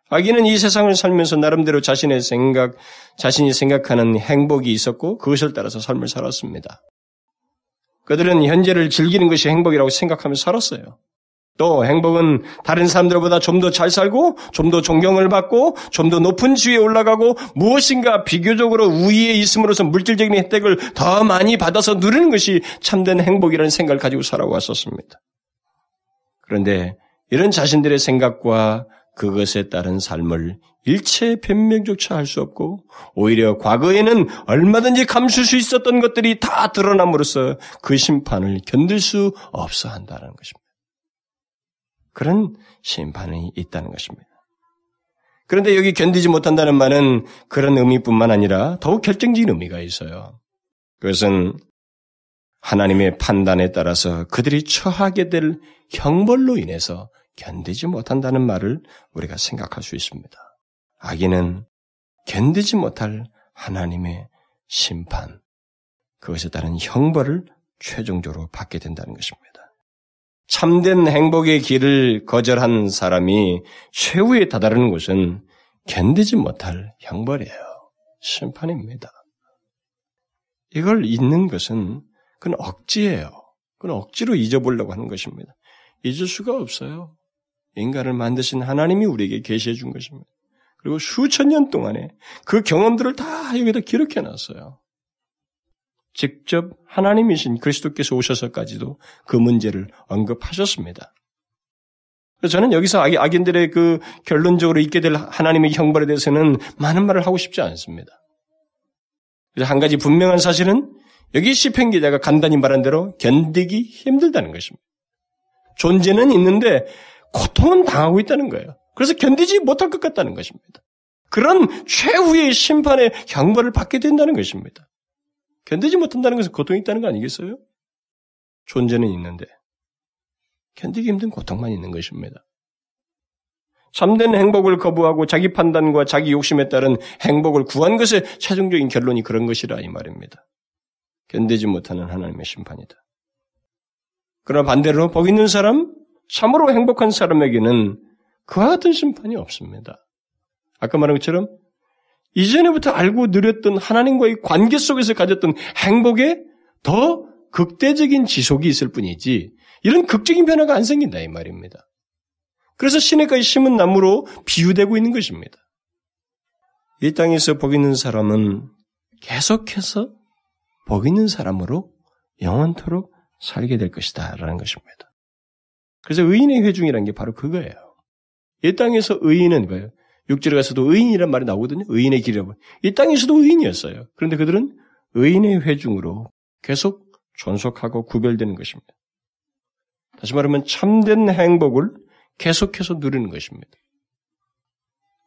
아기는 이 세상을 살면서 나름대로 자신의 생각, 자신이 생각하는 행복이 있었고 그것을 따라서 삶을 살았습니다. 그들은 현재를 즐기는 것이 행복이라고 생각하며 살았어요. 또 행복은 다른 사람들보다 좀 더 잘 살고 좀 더 존경을 받고 좀 더 높은 지위에 올라가고 무엇인가 비교적으로 우위에 있음으로써 물질적인 혜택을 더 많이 받아서 누리는 것이 참된 행복이라는 생각을 가지고 살아왔었습니다. 그런데 이런 자신들의 생각과 그것에 따른 삶을 일체 변명조차 할 수 없고 오히려 과거에는 얼마든지 감출 수 있었던 것들이 다 드러남으로써 그 심판을 견딜 수 없어 한다는 것입니다. 그런 심판이 있다는 것입니다. 그런데 여기 견디지 못한다는 말은 그런 의미뿐만 아니라 더욱 결정적인 의미가 있어요. 그것은 하나님의 판단에 따라서 그들이 처하게 될 형벌로 인해서 견디지 못한다는 말을 우리가 생각할 수 있습니다. 악인은 견디지 못할 하나님의 심판, 그것에 따른 형벌을 최종적으로 받게 된다는 것입니다. 참된 행복의 길을 거절한 사람이 최후에 다다르는 곳은 견디지 못할 형벌이에요. 심판입니다. 이걸 잊는 것은 그건 억지예요. 그건 억지로 잊어보려고 하는 것입니다. 잊을 수가 없어요. 인간을 만드신 하나님이 우리에게 계시해 준 것입니다. 그리고 수천 년 동안에 그 경험들을 다 여기다 기록해 놨어요. 직접 하나님이신 그리스도께서 오셔서까지도 그 문제를 언급하셨습니다. 저는 여기서 악인들의 그 결론적으로 있게 될 하나님의 형벌에 대해서는 많은 말을 하고 싶지 않습니다. 그래서 한 가지 분명한 사실은 여기 시편 기자가 간단히 말한 대로 견디기 힘들다는 것입니다. 존재는 있는데 고통은 당하고 있다는 거예요. 그래서 견디지 못할 것 같다는 것입니다. 그런 최후의 심판의 형벌을 받게 된다는 것입니다. 견디지 못한다는 것은 고통이 있다는 거 아니겠어요? 존재는 있는데 견디기 힘든 고통만 있는 것입니다. 참된 행복을 거부하고 자기 판단과 자기 욕심에 따른 행복을 구한 것의 최종적인 결론이 그런 것이라 이 말입니다. 견디지 못하는 하나님의 심판이다. 그러나 반대로 복 있는 사람, 참으로 행복한 사람에게는 그와 같은 심판이 없습니다. 아까 말한 것처럼 이전에부터 알고 누렸던 하나님과의 관계 속에서 가졌던 행복에 더 극대적인 지속이 있을 뿐이지 이런 극적인 변화가 안 생긴다 이 말입니다. 그래서 시내가에 심은 나무로 비유되고 있는 것입니다. 이 땅에서 복 있는 사람은 계속해서 복 있는 사람으로 영원토록 살게 될 것이다 라는 것입니다. 그래서 의인의 회중이라는 게 바로 그거예요. 이 땅에서 의인은 뭐예요? 육지를 가서도 의인이란 말이 나오거든요. 의인의 길이라고. 이 땅에서도 의인이었어요. 그런데 그들은 의인의 회중으로 계속 존속하고 구별되는 것입니다. 다시 말하면 참된 행복을 계속해서 누리는 것입니다.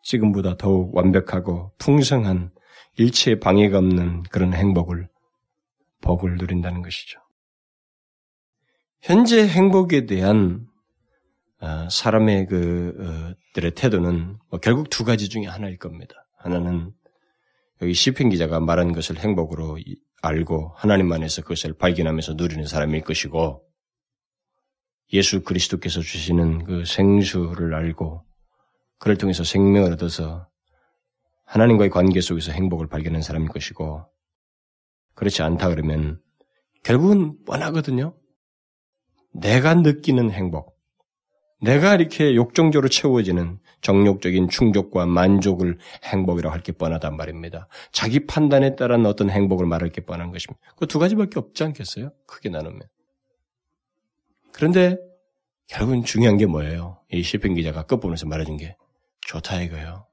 지금보다 더욱 완벽하고 풍성한 일체의 방해가 없는 그런 행복을, 복을 누린다는 것이죠. 현재 행복에 대한 어, 사람의 그들의 태도는 뭐 결국 두 가지 중에 하나일 겁니다. 하나는 여기 시편 기자가 말한 것을 행복으로 알고 하나님 안에서 그것을 발견하면서 누리는 사람일 것이고 예수 그리스도께서 주시는 그 생수를 알고 그를 통해서 생명을 얻어서 하나님과의 관계 속에서 행복을 발견하는 사람일 것이고 그렇지 않다 그러면 결국은 뻔하거든요. 내가 느끼는 행복, 내가 이렇게 욕정적으로 채워지는 정욕적인 충족과 만족을 행복이라고 할 게 뻔하단 말입니다. 자기 판단에 따른 어떤 행복을 말할 게 뻔한 것입니다. 그 두 가지밖에 없지 않겠어요? 크게 나누면. 그런데 결국은 중요한 게 뭐예요? 이 시편 기자가 끝부분에서 말해준 게 좋다 이거예요.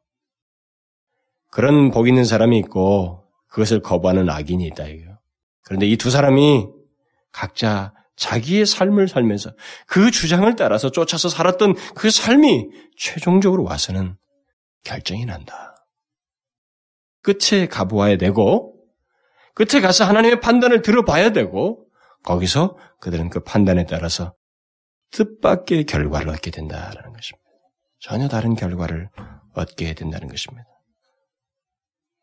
그런 복 있는 사람이 있고 그것을 거부하는 악인이 있다 이거요. 그런데 이 두 사람이 각자 자기의 삶을 살면서 그 주장을 따라서 쫓아서 살았던 그 삶이 최종적으로 와서는 결정이 난다. 끝에 가보아야 되고 끝에 가서 하나님의 판단을 들어봐야 되고 거기서 그들은 그 판단에 따라서 뜻밖의 결과를 얻게 된다라는 것입니다. 전혀 다른 결과를 얻게 된다는 것입니다.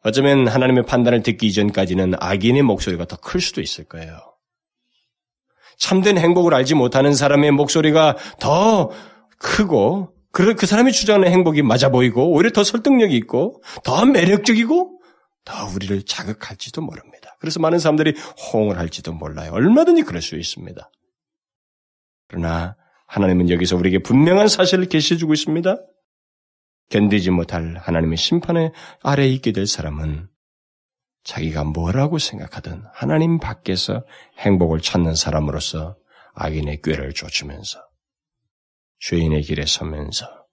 어쩌면 하나님의 판단을 듣기 이전까지는 악인의 목소리가 더 클 수도 있을 거예요. 참된 행복을 알지 못하는 사람의 목소리가 더 크고 그, 그 사람이 주장하는 행복이 맞아 보이고 오히려 더 설득력이 있고 더 매력적이고 더 우리를 자극할지도 모릅니다. 그래서 많은 사람들이 호응을 할지도 몰라요. 얼마든지 그럴 수 있습니다. 그러나 하나님은 여기서 우리에게 분명한 사실을 계시해 주고 있습니다. 견디지 못할 하나님의 심판의 아래에 있게 될 사람은 자기가 뭐라고 생각하든 하나님 밖에서 행복을 찾는 사람으로서 악인의 꾀를 쫓으면서 죄인의 길에 서면서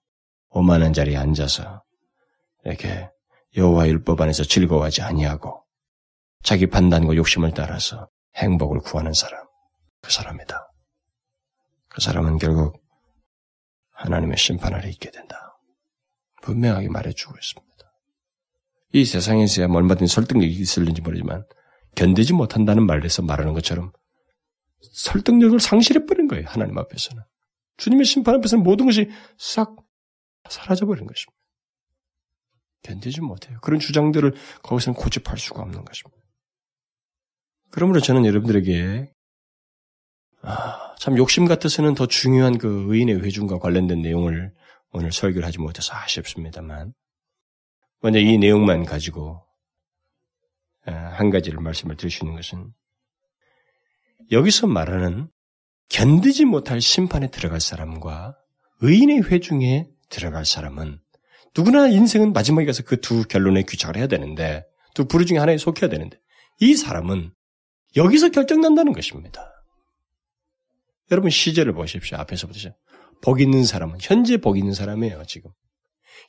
오만한 자리에 앉아서 이렇게 여호와 율법 안에서 즐거워하지 아니하고 자기 판단과 욕심을 따라서 행복을 구하는 사람 그 사람이다. 그 사람은 결국 하나님의 심판 아래 있게 된다. 분명하게 말해주고 있습니다. 이 세상에서야 얼마든지 설득력이 있을는지 모르지만 견디지 못한다는 말에서 말하는 것처럼 설득력을 상실해버린 거예요. 하나님 앞에서는. 주님의 심판 앞에서는 모든 것이 싹 사라져버린 것입니다. 견디지 못해요. 그런 주장들을 거기서는 고집할 수가 없는 것입니다. 그러므로 저는 여러분들에게 아, 참 욕심 같아서는 더 중요한 그 의인의 회중과 관련된 내용을 오늘 설교를 하지 못해서 아쉽습니다만, 먼저 이 내용만 가지고 아, 한 가지를 말씀을 드릴 수 있는 것은 여기서 말하는 견디지 못할 심판에 들어갈 사람과 의인의 회중에 들어갈 사람은 누구나 인생은 마지막에 가서 그 두 결론에 귀착을 해야 되는데 두 부류 중에 하나에 속해야 되는데 이 사람은 여기서 결정난다는 것입니다. 여러분 시제를 보십시오. 앞에서부터 복 있는 사람은 현재 복 있는 사람이에요, 지금.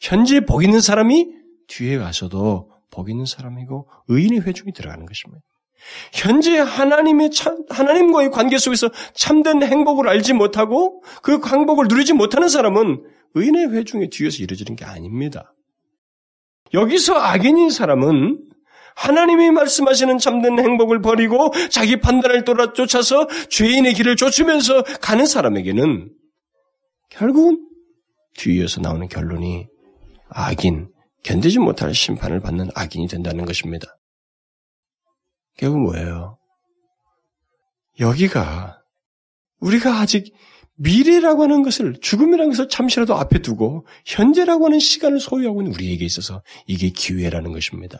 현재 복 있는 사람이 뒤에 가서도 복 있는 사람이고 의인의 회중이 들어가는 것입니다. 현재 하나님의 참, 하나님과의 관계 속에서 참된 행복을 알지 못하고 그 행복을 누리지 못하는 사람은 의인의 회중에 뒤에서 이루어지는 게 아닙니다. 여기서 악인인 사람은 하나님이 말씀하시는 참된 행복을 버리고 자기 판단을 돌아 쫓아서 죄인의 길을 쫓으면서 가는 사람에게는 결국은 뒤에서 나오는 결론이 악인, 견디지 못할 심판을 받는 악인이 된다는 것입니다. 결국 뭐예요? 여기가 우리가 아직 미래라고 하는 것을 죽음이라는 것을 잠시라도 앞에 두고 현재라고 하는 시간을 소유하고 있는 우리에게 있어서 이게 기회라는 것입니다.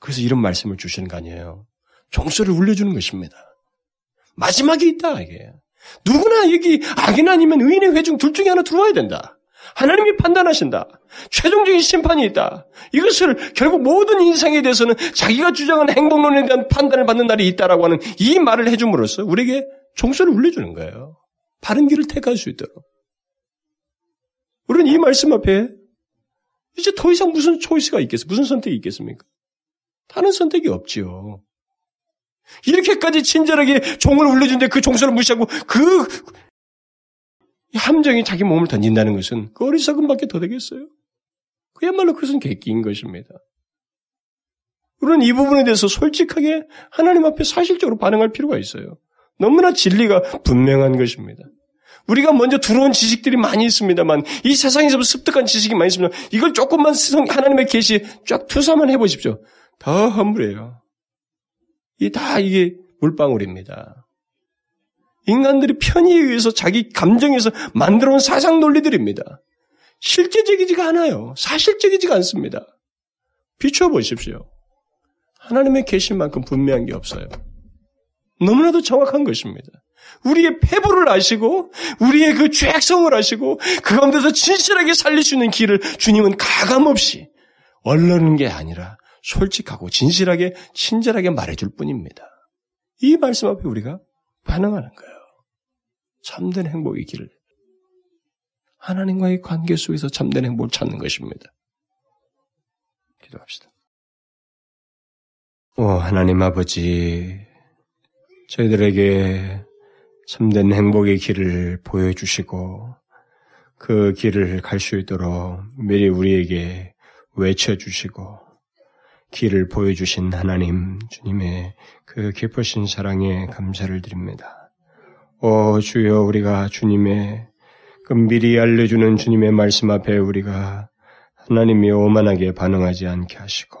그래서 이런 말씀을 주시는 거 아니에요. 종소리를 울려주는 것입니다. 마지막이 있다 이게. 누구나 여기 악인 아니면 의인의 회중 둘 중에 하나 들어와야 된다. 하나님이 판단하신다. 최종적인 심판이 있다. 이것을 결국 모든 인생에 대해서는 자기가 주장하는 행복론에 대한 판단을 받는 날이 있다라고 하는 이 말을 해줌으로써 우리에게 종소를 울려주는 거예요. 바른 길을 택할 수 있도록. 우리는 이 말씀 앞에 이제 더 이상 무슨 초이스가 있겠어요? 무슨 선택이 있겠습니까? 다른 선택이 없지요. 이렇게까지 친절하게 종을 울려준데 그 종소를 무시하고 그 함정이 자기 몸을 던진다는 것은 그 어리석음밖에 더 되겠어요? 그야말로 그것은 객기인 것입니다. 우리는 이 부분에 대해서 솔직하게 하나님 앞에 사실적으로 반응할 필요가 있어요. 너무나 진리가 분명한 것입니다. 우리가 먼저 들어온 지식들이 많이 있습니다만 이 세상에서 습득한 지식이 많이 있습니다. 이걸 조금만 하나님의 계시 쫙 투사만 해보십시오. 더 허물해요. 이 다 이게 물방울입니다. 인간들이 편의에 의해서 자기 감정에서 만들어온 사상 논리들입니다. 실제적이지가 않아요. 사실적이지가 않습니다. 비추어 보십시오. 하나님의 계신만큼 분명한 게 없어요. 너무나도 정확한 것입니다. 우리의 패부를 아시고 우리의 그 죄악성을 아시고 그 가운데서 진실하게 살릴 수 있는 길을 주님은 가감없이 얼르는 게 아니라 솔직하고 진실하게 친절하게 말해줄 뿐입니다. 이 말씀 앞에 우리가 반응하는 거예요. 참된 행복의 길을 하나님과의 관계 속에서 참된 행복을 찾는 것입니다. 기도합시다. 오 하나님 아버지, 저희들에게 참된 행복의 길을 보여주시고 그 길을 갈 수 있도록 미리 우리에게 외쳐주시고 길을 보여주신 하나님 주님의 그 깊으신 사랑에 감사를 드립니다. 오 주여 우리가 주님의 그 미리 알려주는 주님의 말씀 앞에 우리가 하나님이 오만하게 반응하지 않게 하시고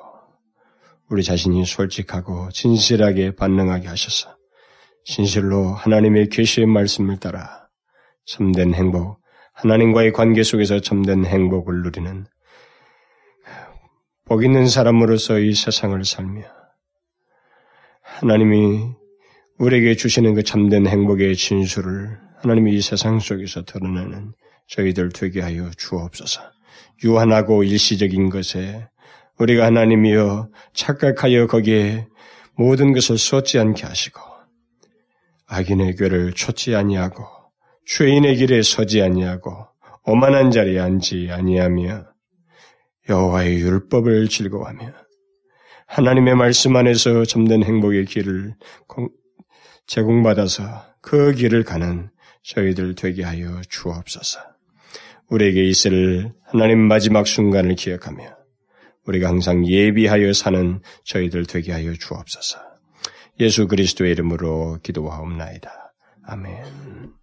우리 자신이 솔직하고 진실하게 반응하게 하셔서 진실로 하나님의 계시의 말씀을 따라 참된 행복, 하나님과의 관계 속에서 참된 행복을 누리는 복 있는 사람으로서 이 세상을 살며 하나님이 우리에게 주시는 그 참된 행복의 진수를 하나님이 이 세상 속에서 드러내는 저희들 되게 하여 주옵소서. 유한하고 일시적인 것에 우리가 하나님이여 착각하여 거기에 모든 것을 쏟지 않게 하시고 악인의 꾀를 쫓지 아니하고 죄인의 길에 서지 아니하고 오만한 자리에 앉지 아니하며 여호와의 율법을 즐거워하며 하나님의 말씀 안에서 참된 행복의 길을 제공받아서 그 길을 가는 저희들 되게 하여 주옵소서. 우리에게 있을 하나님 마지막 순간을 기억하며 우리가 항상 예비하여 사는 저희들 되게 하여 주옵소서. 예수 그리스도의 이름으로 기도하옵나이다. 아멘.